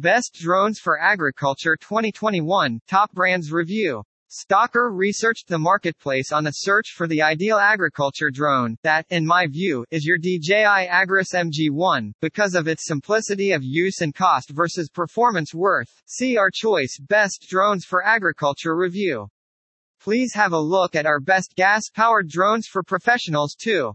Best Drones for Agriculture 2021 Top Brands Review. Staaker researched the marketplace on a search for the ideal agriculture drone that, in my view, is your DJI Agras MG1, because of its simplicity of use and cost versus performance worth. See our choice Best Drones for Agriculture review. Please have a look at our best gas-powered drones for professionals too.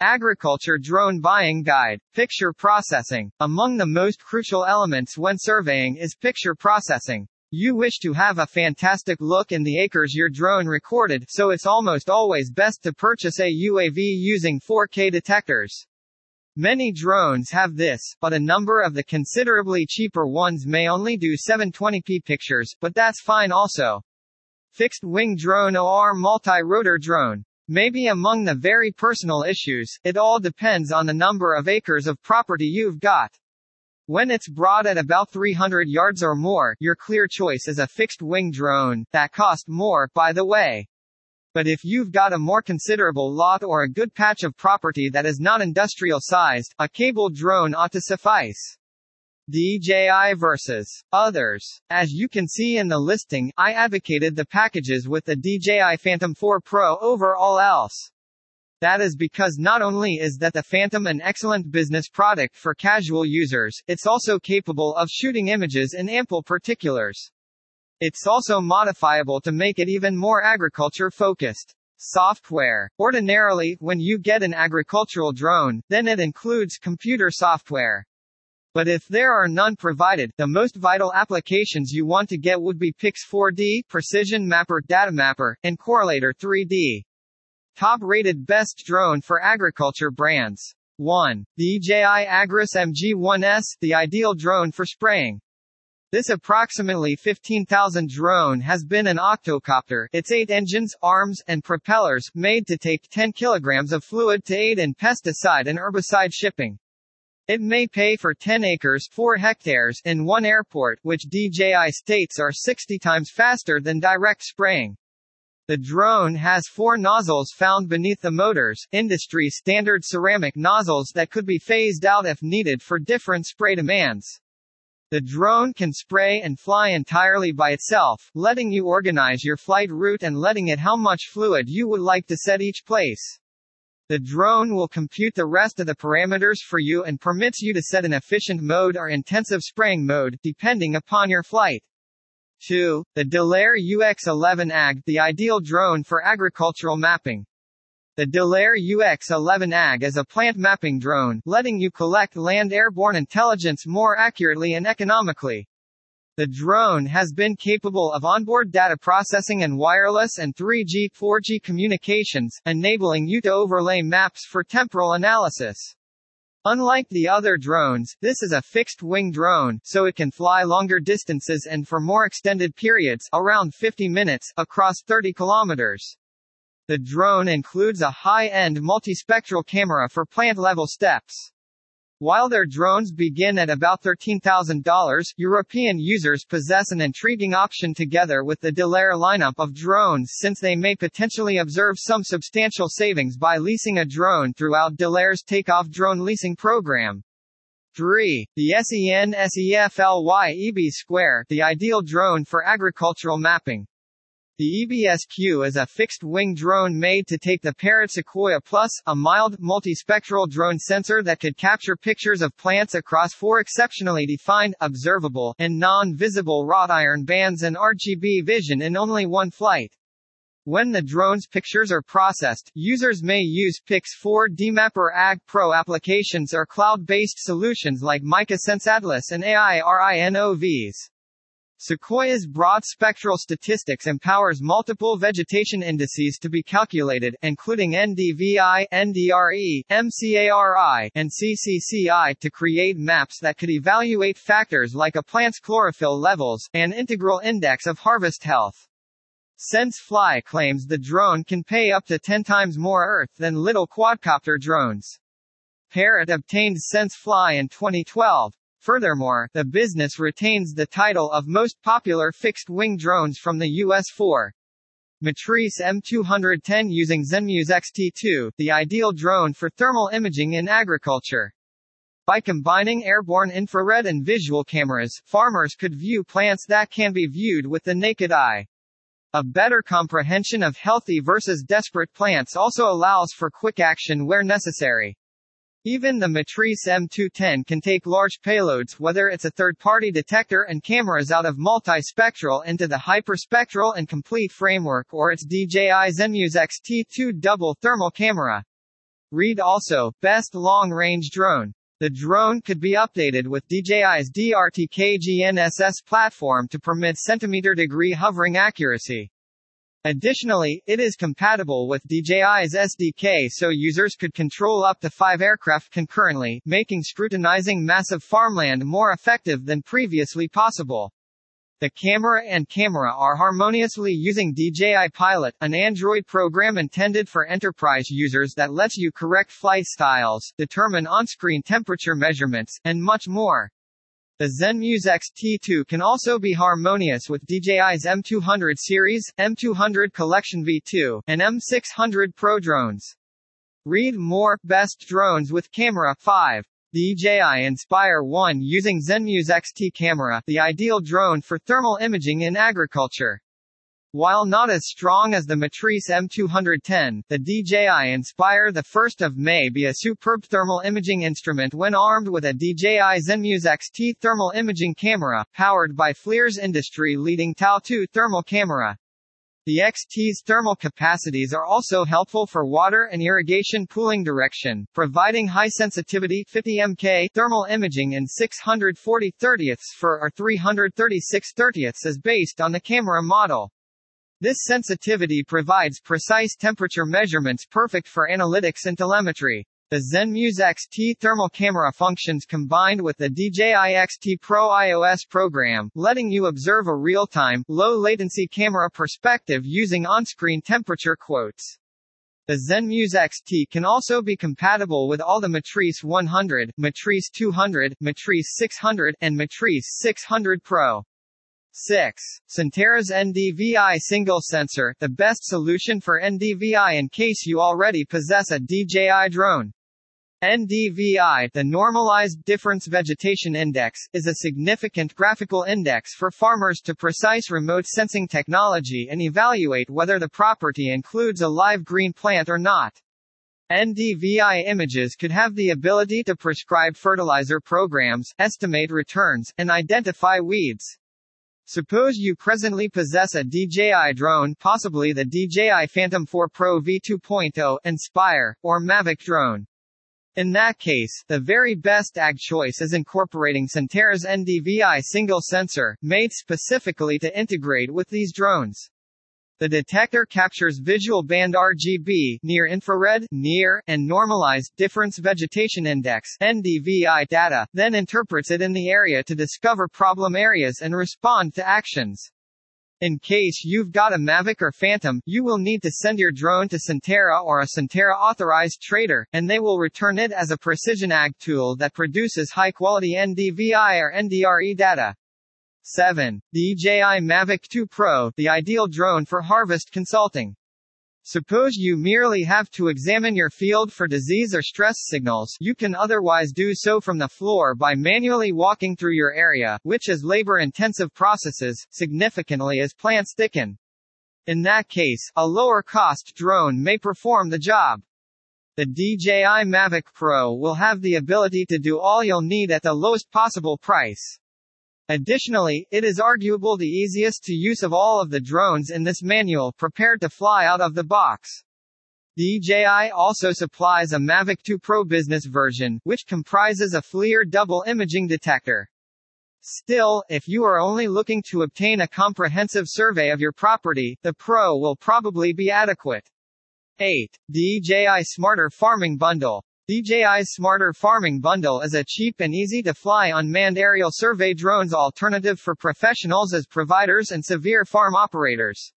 Agriculture Drone Buying Guide, Picture Processing. Among the most crucial elements when surveying is picture processing. You wish to have a fantastic look in the acres your drone recorded, so it's almost always best to purchase a UAV using 4K detectors. Many drones have this, but a number of the considerably cheaper ones may only do 720p pictures, but that's fine also. Fixed wing drone or multi-rotor drone. Maybe among the very personal issues, it all depends on the number of acres of property you've got. When it's broad at about 300 yards or more, your clear choice is a fixed-wing drone, that cost more, by the way. But if you've got a more considerable lot or a good patch of property that is not industrial sized, a cable drone ought to suffice. DJI versus others. As you can see in the listing, I advocated the packages with the DJI Phantom 4 Pro over all else. That is because not only is that the Phantom an excellent business product for casual users, it's also capable of shooting images in ample particulars. It's also modifiable to make it even more agriculture focused. Software. Ordinarily, when you get an agricultural drone, then it includes computer software. But if there are none provided, the most vital applications you want to get would be Pix4D, Precision Mapper Data Mapper, and Correlator 3D. Top rated best drone for agriculture brands. 1. The DJI Agras MG1S, the ideal drone for spraying. This approximately 15,000 drone has been an octocopter, its eight engines, arms, and propellers, made to take 10 kilograms of fluid to aid in pesticide and herbicide shipping. It may pay for 10 acres 4 hectares in one airport, which DJI states are 60 times faster than direct spraying. The drone has four nozzles found beneath the motors, industry standard ceramic nozzles that could be phased out if needed for different spray demands. The drone can spray and fly entirely by itself, letting you organize your flight route and letting it how much fluid you would like to set each place. The drone will compute the rest of the parameters for you and permits you to set an efficient mode or intensive spraying mode, depending upon your flight. 2. The Delair UX-11 AG, the ideal drone for agricultural mapping. The Delair UX-11 AG is a plant mapping drone, letting you collect land airborne intelligence more accurately and economically. The drone has been capable of onboard data processing and wireless and 3G 4G communications, enabling you to overlay maps for temporal analysis. Unlike the other drones, this is a fixed-wing drone, so it can fly longer distances and for more extended periods around 50 minutes across 30 kilometers. The drone includes a high-end multispectral camera for plant-level steps. While their drones begin at about $13,000, European users possess an intriguing option together with the Delair lineup of drones since they may potentially observe some substantial savings by leasing a drone throughout Delair's takeoff drone leasing program. 3. The SEN SEFLY EB Square, the ideal drone for agricultural mapping. The EBSQ is a fixed-wing drone made to take the Parrot Sequoia Plus, a mild, multispectral drone sensor that could capture pictures of plants across four exceptionally defined, observable, and non-visible wrought iron bands and RGB vision in only one flight. When the drone's pictures are processed, users may use Pix4Dmapper AG Pro applications or cloud-based solutions like MicaSense Atlas and AIRINOVs. Sequoia's broad spectral statistics empowers multiple vegetation indices to be calculated, including NDVI, NDRE, MCARI, and CCCI to create maps that could evaluate factors like a plant's chlorophyll levels, and integral index of harvest health. SenseFly claims the drone can pay up to 10 times more Earth than little quadcopter drones. Parrot obtained SenseFly in 2012, Furthermore, the business retains the title of most popular fixed-wing drones from the US-4. Matrice M210 using Zenmuse XT2, the ideal drone for thermal imaging in agriculture. By combining airborne infrared and visual cameras, farmers could view plants that can be viewed with the naked eye. A better comprehension of healthy versus desperate plants also allows for quick action where necessary. Even the Matrice M210 can take large payloads whether it's a third-party detector and cameras out of multispectral into the hyperspectral and complete framework or its DJI Zenmuse X-T2 double thermal camera. Read also, Best Long-Range Drone. The drone could be updated with DJI's DRTK GNSS platform to permit centimeter degree hovering accuracy. Additionally, it is compatible with DJI's SDK so users could control up to five aircraft concurrently, making scrutinizing massive farmland more effective than previously possible. The camera and camera are harmoniously using DJI Pilot, an Android program intended for enterprise users that lets you correct flight styles, determine on-screen temperature measurements, and much more. The Zenmuse X-T2 can also be harmonious with DJI's M200 series, M200 Collection V2, and M600 Pro drones. Read more, Best Drones with Camera 5. DJI Inspire 1 using Zenmuse X-T camera, the ideal drone for thermal imaging in agriculture. While not as strong as the Matrice M210, the DJI Inspire the 1st of May be a superb thermal imaging instrument when armed with a DJI Zenmuse X-T thermal imaging camera, powered by FLIR's industry-leading Tau 2 thermal camera. The XT's thermal capacities are also helpful for water and irrigation pooling direction, providing high sensitivity 50 mK thermal imaging in 640 30ths for or 336 30ths as based on the camera model. This sensitivity provides precise temperature measurements perfect for analytics and telemetry. The Zenmuse X-T thermal camera functions combined with the DJI X-T Pro iOS program, letting you observe a real-time, low-latency camera perspective using on-screen temperature quotes. The Zenmuse X-T can also be compatible with all the Matrice 100, Matrice 200, Matrice 600, and Matrice 600 Pro. 6. Sentera's NDVI single sensor, the best solution for NDVI in case you already possess a DJI drone. NDVI, the Normalized Difference Vegetation Index, is a significant graphical index for farmers to precise remote sensing technology and evaluate whether the property includes a live green plant or not. NDVI images could have the ability to prescribe fertilizer programs, estimate returns, and identify weeds. Suppose you presently possess a DJI drone possibly the DJI Phantom 4 Pro V2.0, Inspire, or Mavic drone. In that case, the very best ag choice is incorporating Sentera's NDVI single sensor, made specifically to integrate with these drones. The detector captures visual band RGB, near infrared, near, and normalized difference vegetation index NDVI data, then interprets it in the area to discover problem areas and respond to actions. In case you've got a Mavic or Phantom, you will need to send your drone to Sentera or a Sentera authorized trader, and they will return it as a precision ag tool that produces high quality NDVI or NDRE data. 7. DJI Mavic 2 Pro, the ideal drone for harvest consulting. Suppose you merely have to examine your field for disease or stress signals, you can otherwise do so from the floor by manually walking through your area, which is labor-intensive processes, significantly as plants thicken. In that case, a lower-cost drone may perform the job. The DJI Mavic Pro will have the ability to do all you'll need at the lowest possible price. Additionally, it is arguable the easiest to use of all of the drones in this manual prepared to fly out of the box. DJI also supplies a Mavic 2 Pro business version, which comprises a FLIR double imaging detector. Still, if you are only looking to obtain a comprehensive survey of your property, the Pro will probably be adequate. 8. DJI Smarter Farming Bundle DJI's Smarter Farming Bundle is a cheap and easy-to-fly unmanned aerial survey drones alternative for professionals as providers and severe farm operators.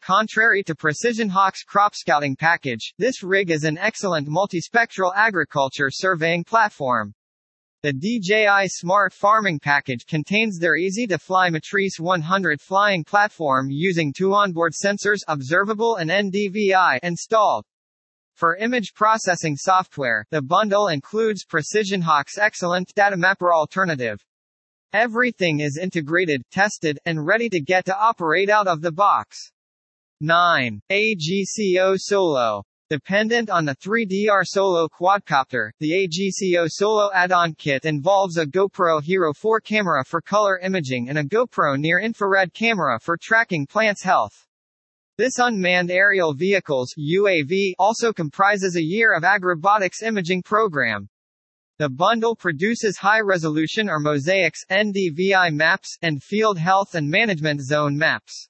Contrary to PrecisionHawk's crop scouting package, this rig is an excellent multispectral agriculture surveying platform. The DJI Smart Farming Package contains their easy-to-fly Matrice 100 flying platform using two onboard sensors observable and NDVI installed. For image processing software, the bundle includes PrecisionHawk's excellent DataMapper alternative. Everything is integrated, tested, and ready to get to operate out of the box. 9. AGCO Solo. Dependent on the 3DR Solo quadcopter, the AGCO Solo add-on kit involves a GoPro Hero 4 camera for color imaging and a GoPro near-infrared camera for tracking plants' health. This unmanned aerial vehicles UAV also comprises a year of Agribotix imaging program. The bundle produces high-resolution or mosaics NDVI maps and field health and management zone maps.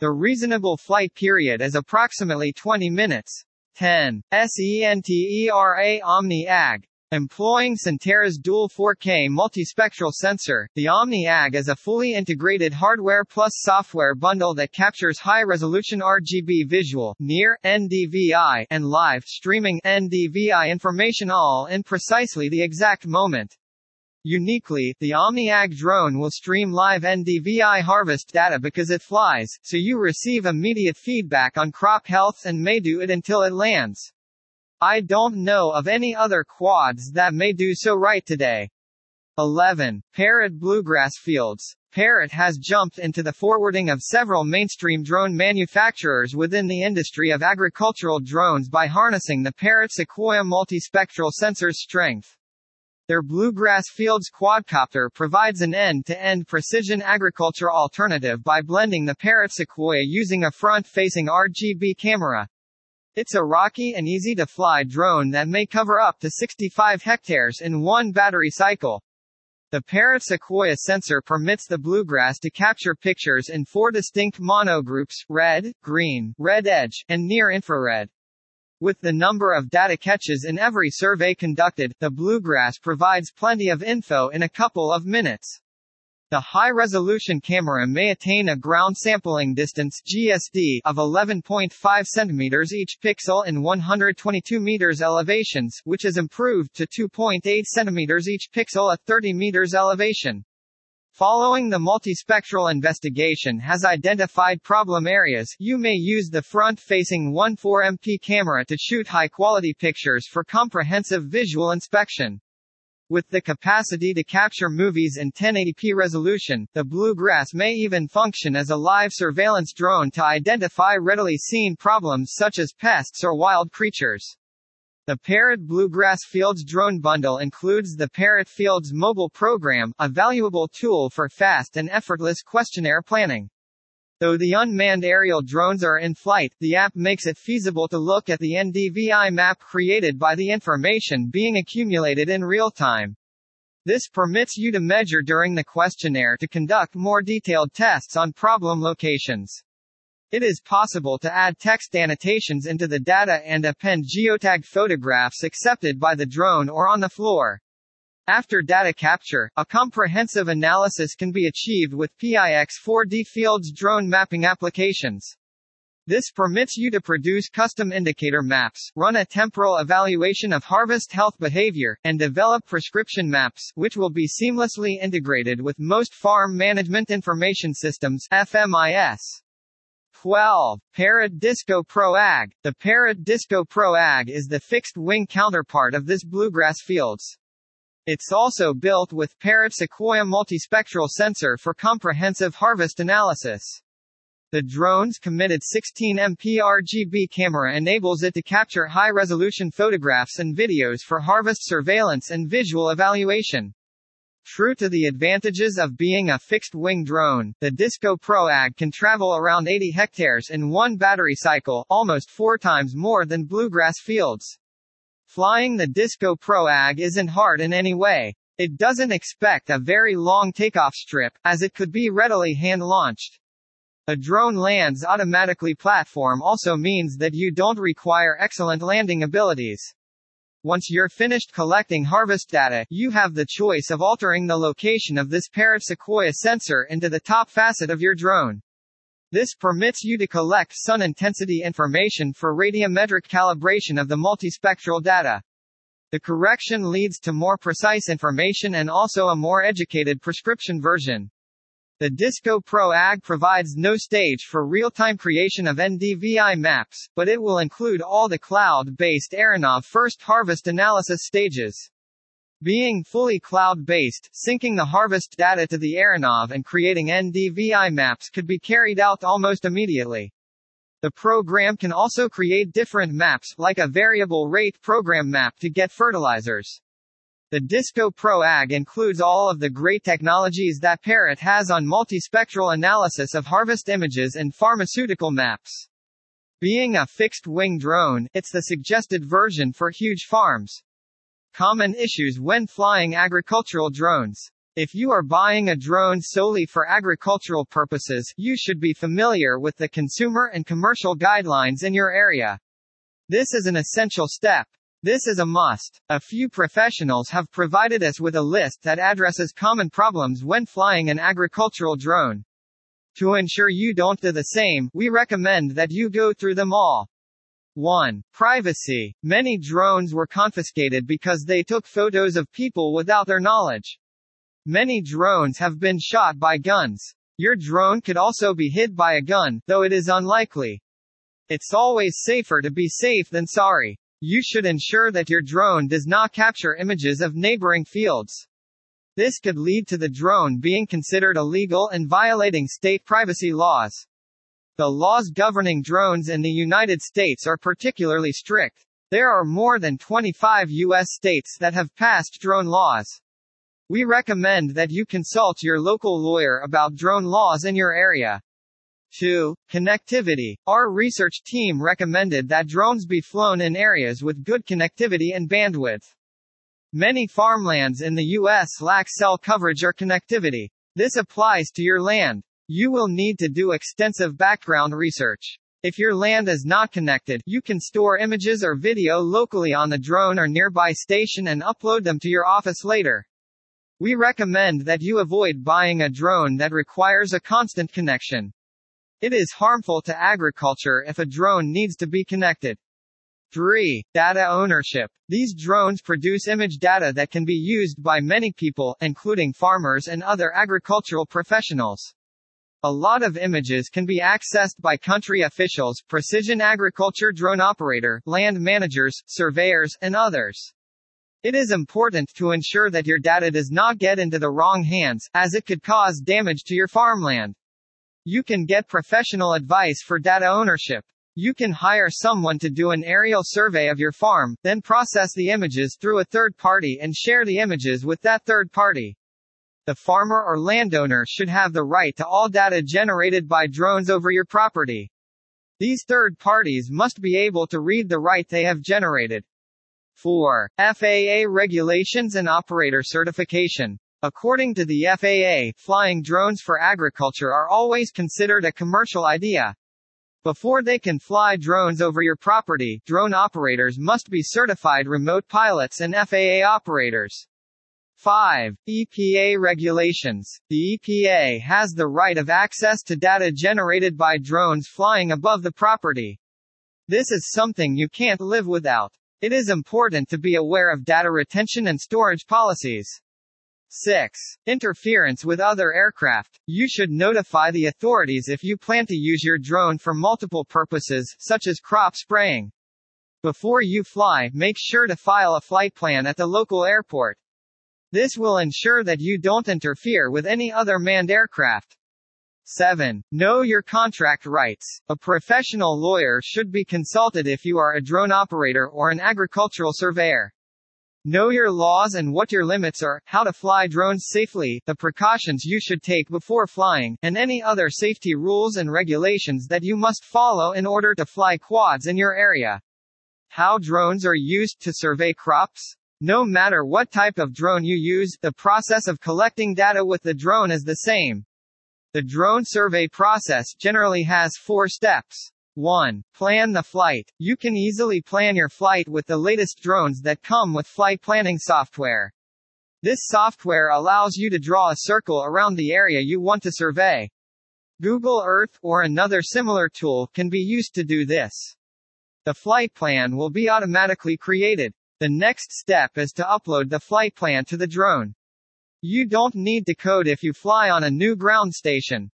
The reasonable flight period is approximately 20 minutes. 10. SENTERA Omni AG Employing Sentera's dual 4K multispectral sensor, the OmniAg is a fully integrated hardware plus software bundle that captures high-resolution RGB visual, near, NDVI, and live streaming NDVI information all in precisely the exact moment. Uniquely, the OmniAg drone will stream live NDVI harvest data because it flies, so you receive immediate feedback on crop health and may do it until it lands. I don't know of any other quads that may do so right today. 11. Parrot Bluegrass Fields. Parrot has jumped into the forwarding of several mainstream drone manufacturers within the industry of agricultural drones by harnessing the Parrot Sequoia multispectral sensor's strength. Their Bluegrass Fields quadcopter provides an end-to-end precision agriculture alternative by blending the Parrot Sequoia using a front-facing RGB camera, it's a rocky and easy to fly drone that may cover up to 65 hectares in one battery cycle. The Parrot Sequoia sensor permits the bluegrass to capture pictures in four distinct monogroups, red, green, red edge, and near infrared. With the number of data catches in every survey conducted, the bluegrass provides plenty of info in a couple of minutes. The high-resolution camera may attain a ground sampling distance GSD of 11.5 cm each pixel in 122 meters elevations, which is improved to 2.8 cm each pixel at 30 meters elevation. Following the multispectral investigation has identified problem areas, you may use the front-facing 14MP camera to shoot high-quality pictures for comprehensive visual inspection. With the capacity to capture movies in 1080p resolution, the Bluegrass may even function as a live surveillance drone to identify readily seen problems such as pests or wild creatures. The Parrot Bluegrass Fields drone bundle includes the Parrot Fields mobile program, a valuable tool for fast and effortless questionnaire planning. Though the unmanned aerial drones are in flight, the app makes it feasible to look at the NDVI map created by the information being accumulated in real time. This permits you to measure during the questionnaire to conduct more detailed tests on problem locations. It is possible to add text annotations into the data and append geotagged photographs accepted by the drone or on the floor. After data capture, a comprehensive analysis can be achieved with PIX4D Fields drone mapping applications. This permits you to produce custom indicator maps, run a temporal evaluation of harvest health behavior, and develop prescription maps, which will be seamlessly integrated with most farm management information systems FMIS. 12. Parrot Disco Pro AG. The Parrot Disco Pro AG is the fixed-wing counterpart of this bluegrass fields. It's also built with Parrot Sequoia multispectral sensor for comprehensive harvest analysis. The drone's committed 16MP RGB camera enables it to capture high-resolution photographs and videos for harvest surveillance and visual evaluation. True to the advantages of being a fixed-wing drone, the Disco Pro AG can travel around 80 hectares in one battery cycle, almost four times more than bluegrass fields. Flying the Disco Pro AG isn't hard in any way. It doesn't expect a very long takeoff strip, as it could be readily hand-launched. A drone lands automatically platform also means that you don't require excellent landing abilities. Once you're finished collecting harvest data, you have the choice of altering the location of this Parrot Sequoia sensor into the top facet of your drone. This permits you to collect sun intensity information for radiometric calibration of the multispectral data. The correction leads to more precise information and also a more educated prescription version. The Disco Pro AG provides no stage for real-time creation of NDVI maps, but it will include all the cloud-based AIRINOV first harvest analysis stages. Being fully cloud-based, syncing the harvest data to the AIRINOV and creating NDVI maps could be carried out almost immediately. The program can also create different maps, like a variable rate program map to get fertilizers. The Disco Pro AG includes all of the great technologies that Parrot has on multispectral analysis of harvest images and pharmaceutical maps. Being a fixed-wing drone, it's the suggested version for huge farms. Common issues when flying agricultural drones. If you are buying a drone solely for agricultural purposes, you should be familiar with the consumer and commercial guidelines in your area. This is an essential step. This is a must. A few professionals have provided us with a list that addresses common problems when flying an agricultural drone. To ensure you don't do the same, we recommend that you go through them all. 1. Privacy. Many drones were confiscated because they took photos of people without their knowledge. Many drones have been shot by guns. Your drone could also be hit by a gun, though it is unlikely. It's always safer to be safe than sorry. You should ensure that your drone does not capture images of neighboring fields. This could lead to the drone being considered illegal and violating state privacy laws. The laws governing drones in the United States are particularly strict. There are more than 25 U.S. states that have passed drone laws. We recommend that you consult your local lawyer about drone laws in your area. 2. Connectivity. Our research team recommended that drones be flown in areas with good connectivity and bandwidth. Many farmlands in the U.S. lack cell coverage or connectivity. This applies to your land. You will need to do extensive background research. If your land is not connected, you can store images or video locally on the drone or nearby station and upload them to your office later. We recommend that you avoid buying a drone that requires a constant connection. It is harmful to agriculture if a drone needs to be connected. 3. Data ownership. These drones produce image data that can be used by many people, including farmers and other agricultural professionals. A lot of images can be accessed by country officials, precision agriculture drone operator, land managers, surveyors, and others. It is important to ensure that your data does not get into the wrong hands, as it could cause damage to your farmland. You can get professional advice for data ownership. You can hire someone to do an aerial survey of your farm, then process the images through a third party and share the images with that third party. The farmer or landowner should have the right to all data generated by drones over your property. These third parties must be able to read the right they have generated. 4. FAA regulations and operator certification. According to the FAA, flying drones for agriculture are always considered a commercial idea. Before they can fly drones over your property, drone operators must be certified remote pilots and FAA operators. 5. EPA regulations. The EPA has the right of access to data generated by drones flying above the property. This is something you can't live without. It is important to be aware of data retention and storage policies. 6. Interference with other aircraft. You should notify the authorities if you plan to use your drone for multiple purposes, such as crop spraying. Before you fly, make sure to file a flight plan at the local airport. This will ensure that you don't interfere with any other manned aircraft. 7. Know your contract rights. A professional lawyer should be consulted if you are a drone operator or an agricultural surveyor. Know your laws and what your limits are, how to fly drones safely, the precautions you should take before flying, and any other safety rules and regulations that you must follow in order to fly quads in your area. How drones are used to survey crops. No matter what type of drone you use, the process of collecting data with the drone is the same. The drone survey process generally has four steps. 1. Plan the flight. You can easily plan your flight with the latest drones that come with flight planning software. This software allows you to draw a circle around the area you want to survey. Google Earth, or another similar tool, can be used to do this. The flight plan will be automatically created. The next step is to upload the flight plan to the drone. You don't need to code if you fly on a new ground station.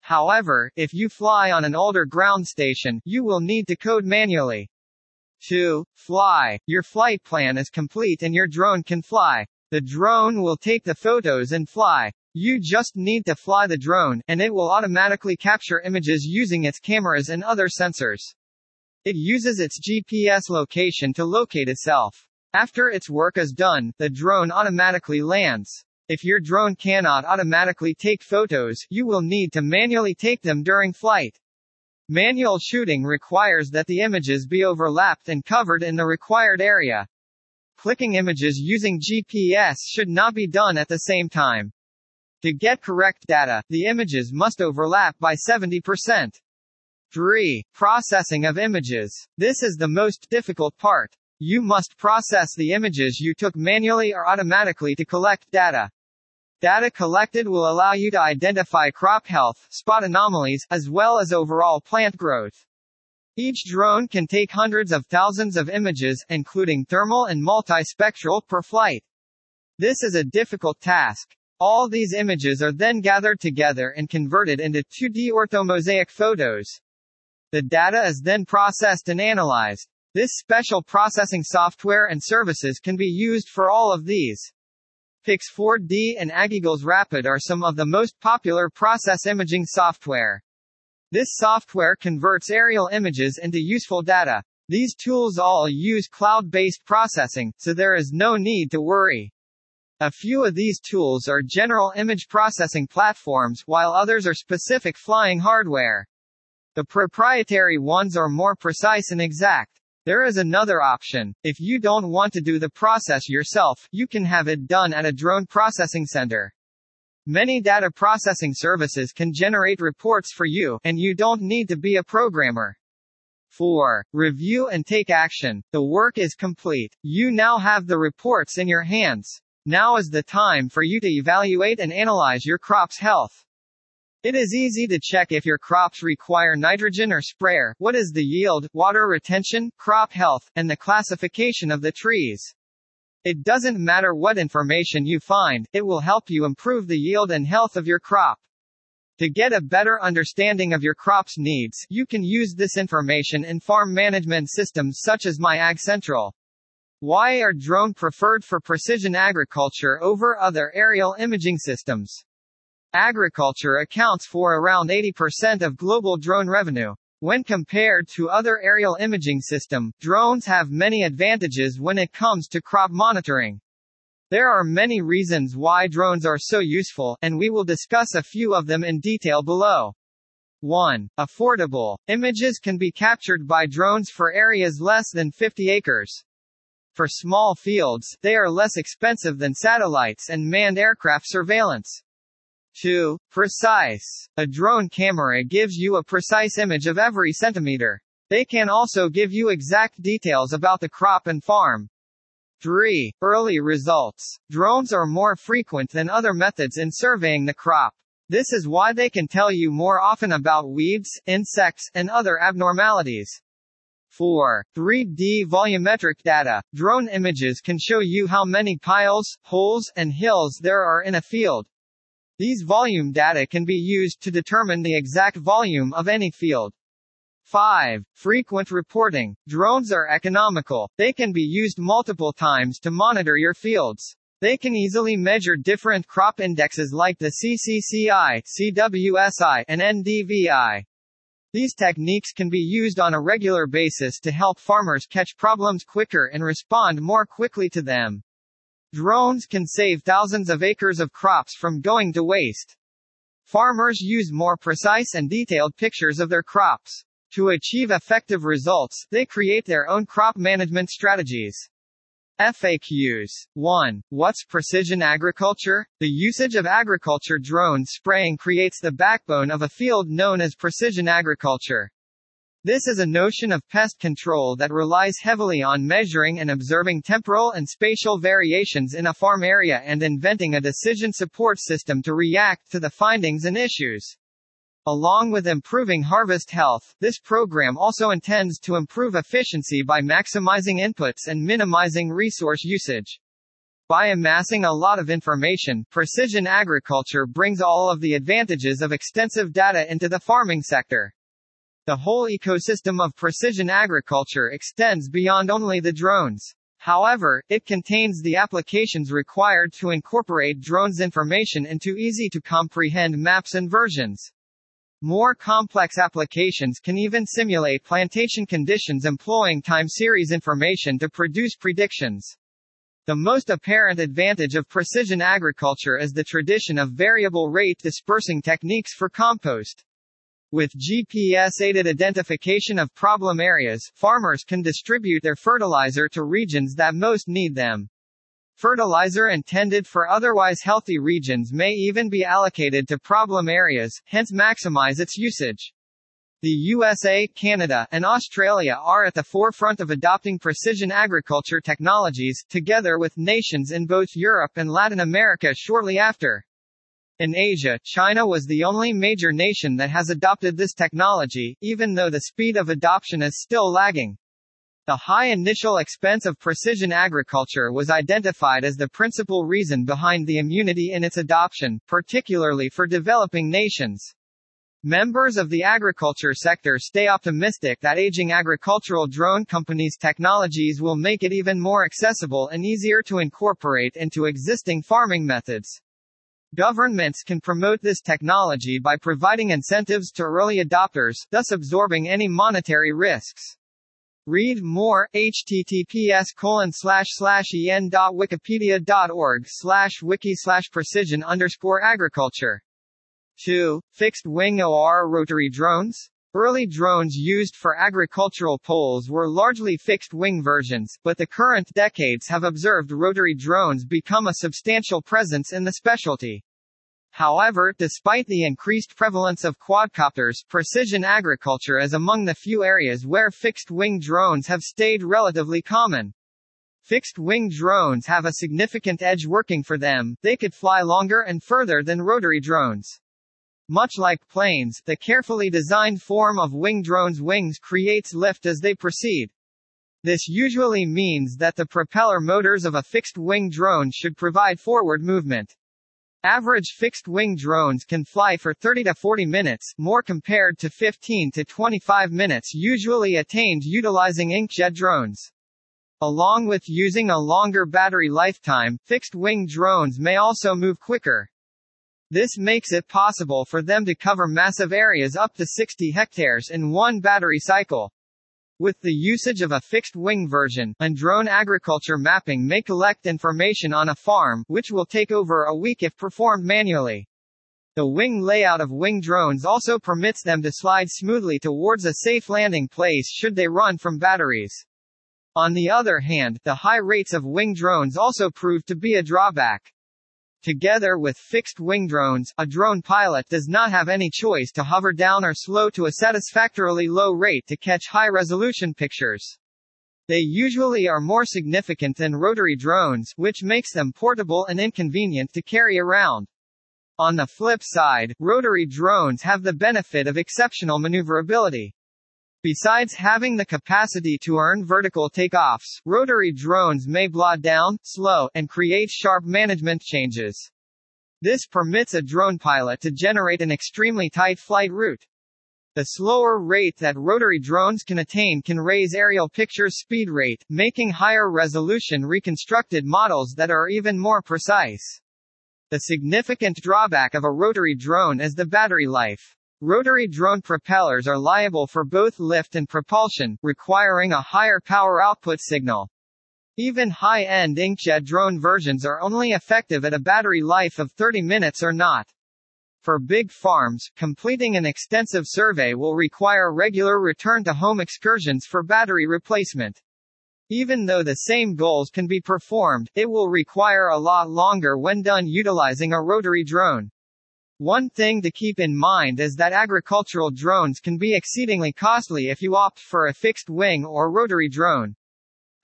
However, if you fly on an older ground station, you will need to code manually. 2. Fly. Your flight plan is complete and your drone can fly. The drone will take the photos and fly. You just need to fly the drone, and it will automatically capture images using its cameras and other sensors. It uses its GPS location to locate itself. After its work is done, the drone automatically lands. If your drone cannot automatically take photos, you will need to manually take them during flight. Manual shooting requires that the images be overlapped and covered in the required area. Clicking images using GPS should not be done at the same time. To get correct data, the images must overlap by 70%. 3. Processing of images. This is the most difficult part. You must process the images you took manually or automatically to collect data. Data collected will allow you to identify crop health, spot anomalies, as well as overall plant growth. Each drone can take hundreds of thousands of images, including thermal and multispectral, per flight. This is a difficult task. All these images are then gathered together and converted into 2D orthomosaic photos. The data is then processed and analyzed. This special processing software and services can be used for all of these. Pix4D and AgEagles Rapid are some of the most popular process imaging software. This software converts aerial images into useful data. These tools all use cloud-based processing, so there is no need to worry. A few of these tools are general image processing platforms, while others are specific flying hardware. The proprietary ones are more precise and exact. There is another option. If you don't want to do the process yourself, you can have it done at a drone processing center. Many data processing services can generate reports for you, and you don't need to be a programmer. 4. Review and take action. The work is complete. You now have the reports in your hands. Now is the time for you to evaluate and analyze your crop's health. It is easy to check if your crops require nitrogen or sprayer, what is the yield, water retention, crop health, and the classification of the trees. It doesn't matter what information you find, it will help you improve the yield and health of your crop. To get a better understanding of your crop's needs, you can use this information in farm management systems such as My Ag Central. Why are drone preferred for precision agriculture over other aerial imaging systems? Agriculture accounts for around 80% of global drone revenue. When compared to other aerial imaging system, drones have many advantages when it comes to crop monitoring. There are many reasons why drones are so useful, and we will discuss a few of them in detail below. 1. Affordable. Images can be captured by drones for areas less than 50 acres. For small fields, they are less expensive than satellites and manned aircraft surveillance. 2. Precise. A drone camera gives you a precise image of every centimeter. They can also give you exact details about the crop and farm. 3. Early results. Drones are more frequent than other methods in surveying the crop. This is why they can tell you more often about weeds, insects, and other abnormalities. 4. 3D volumetric data. Drone images can show you how many piles, holes, and hills there are in a field. These volume data can be used to determine the exact volume of any field. 5. Frequent reporting. Drones are economical. They can be used multiple times to monitor your fields. They can easily measure different crop indexes like the CCCI, CWSI, and NDVI. These techniques can be used on a regular basis to help farmers catch problems quicker and respond more quickly to them. Drones can save thousands of acres of crops from going to waste. Farmers use more precise and detailed pictures of their crops. To achieve effective results, they create their own crop management strategies. FAQs 1. What's precision agriculture? The usage of agriculture drone spraying creates the backbone of a field known as precision agriculture. This is a notion of pest control that relies heavily on measuring and observing temporal and spatial variations in a farm area and inventing a decision support system to react to the findings and issues. Along with improving harvest health, this program also intends to improve efficiency by maximizing inputs and minimizing resource usage. By amassing a lot of information, precision agriculture brings all of the advantages of extensive data into the farming sector. The whole ecosystem of precision agriculture extends beyond only the drones. However, it contains the applications required to incorporate drones information into easy to comprehend maps and versions. More complex applications can even simulate plantation conditions employing time series information to produce predictions. The most apparent advantage of precision agriculture is the tradition of variable rate dispersing techniques for compost. With GPS-aided identification of problem areas, farmers can distribute their fertilizer to regions that most need them. Fertilizer intended for otherwise healthy regions may even be allocated to problem areas, hence maximize its usage. The USA, Canada, and Australia are at the forefront of adopting precision agriculture technologies, together with nations in both Europe and Latin America shortly after. In Asia, China was the only major nation that has adopted this technology, even though the speed of adoption is still lagging. The high initial expense of precision agriculture was identified as the principal reason behind the immunity in its adoption, particularly for developing nations. Members of the agriculture sector stay optimistic that aging agricultural drone companies' technologies will make it even more accessible and easier to incorporate into existing farming methods. Governments can promote this technology by providing incentives to early adopters, thus absorbing any monetary risks. Read more, https colon slash slash en dot wikipedia dot org slash wiki slash precision underscore agriculture. 2. Fixed-wing OR rotary drones? Early drones used for agricultural poles were largely fixed-wing versions, but the current decades have observed rotary drones become a substantial presence in the specialty. However, despite the increased prevalence of quadcopters, precision agriculture is among the few areas where fixed-wing drones have stayed relatively common. Fixed-wing drones have a significant edge working for them, they could fly longer and further than rotary drones. Much like planes, the carefully designed form of wing drones' wings creates lift as they proceed. This usually means that the propeller motors of a fixed-wing drone should provide forward movement. Average fixed-wing drones can fly for 30 to 40 minutes, more compared to 15 to 25 minutes usually attained utilizing inkjet drones. Along with using a longer battery lifetime, fixed-wing drones may also move quicker. This makes it possible for them to cover massive areas up to 60 hectares in one battery cycle. With the usage of a fixed-wing version, and drone agriculture mapping may collect information on a farm, which will take over a week if performed manually. The wing layout of wing drones also permits them to slide smoothly towards a safe landing place should they run from batteries. On the other hand, the high rates of wing drones also prove to be a drawback. Together with fixed-wing drones, a drone pilot does not have any choice to hover down or slow to a satisfactorily low rate to catch high-resolution pictures. They usually are more significant than rotary drones, which makes them portable and inconvenient to carry around. On the flip side, rotary drones have the benefit of exceptional maneuverability. Besides having the capacity to earn vertical takeoffs, rotary drones may blah down, slow, and create sharp management changes. This permits a drone pilot to generate an extremely tight flight route. The slower rate that rotary drones can attain can raise aerial picture speed rate, making higher resolution reconstructed models that are even more precise. The significant drawback of a rotary drone is the battery life. Rotary drone propellers are liable for both lift and propulsion, requiring a higher power output signal. Even high-end inkjet drone versions are only effective at a battery life of 30 minutes or not. For big farms, completing an extensive survey will require regular return-to-home excursions for battery replacement. Even though the same goals can be performed, it will require a lot longer when done utilizing a rotary drone. One thing to keep in mind is that agricultural drones can be exceedingly costly if you opt for a fixed wing or rotary drone.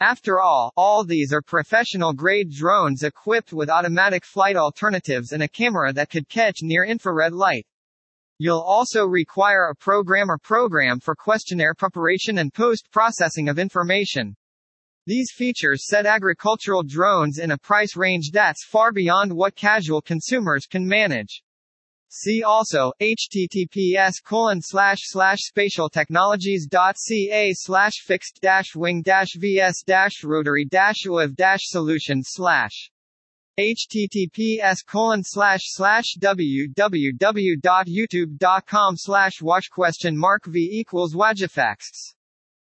After all, all these are professional-grade drones equipped with automatic flight alternatives and a camera that could catch near-infrared light. You'll also require a program or program for questionnaire preparation and post-processing of information. These features set agricultural drones in a price range that's far beyond what casual consumers can manage. See also, https colon slash slash spatialtechnologies.ca slash fixed dash wing dash vs dash rotary dash uav dash solutions slash https colon slash slash www.youtube.com slash watch question mark v equals wajifacts.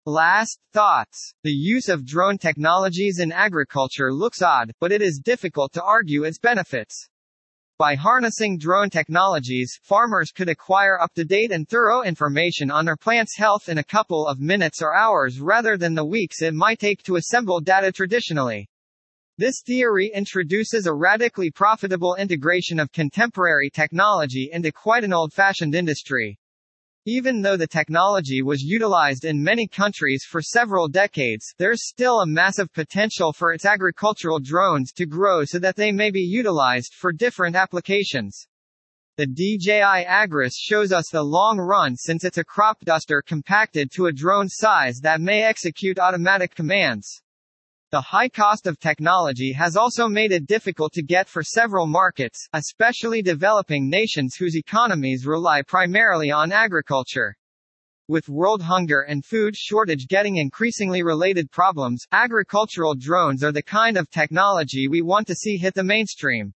Last thoughts. The use of drone technologies in agriculture looks odd, but it is difficult to argue its benefits. By harnessing drone technologies, farmers could acquire up-to-date and thorough information on their plant's health in a couple of minutes or hours rather than the weeks it might take to assemble data traditionally. This theory introduces a radically profitable integration of contemporary technology into quite an old-fashioned industry. Even though the technology was utilized in many countries for several decades, there's still a massive potential for its agricultural drones to grow so that they may be utilized for different applications. The DJI Agras shows us the long run since it's a crop duster compacted to a drone size that may execute automatic commands. The high cost of technology has also made it difficult to get for several markets, especially developing nations whose economies rely primarily on agriculture. With world hunger and food shortage getting increasingly related problems, agricultural drones are the kind of technology we want to see hit the mainstream.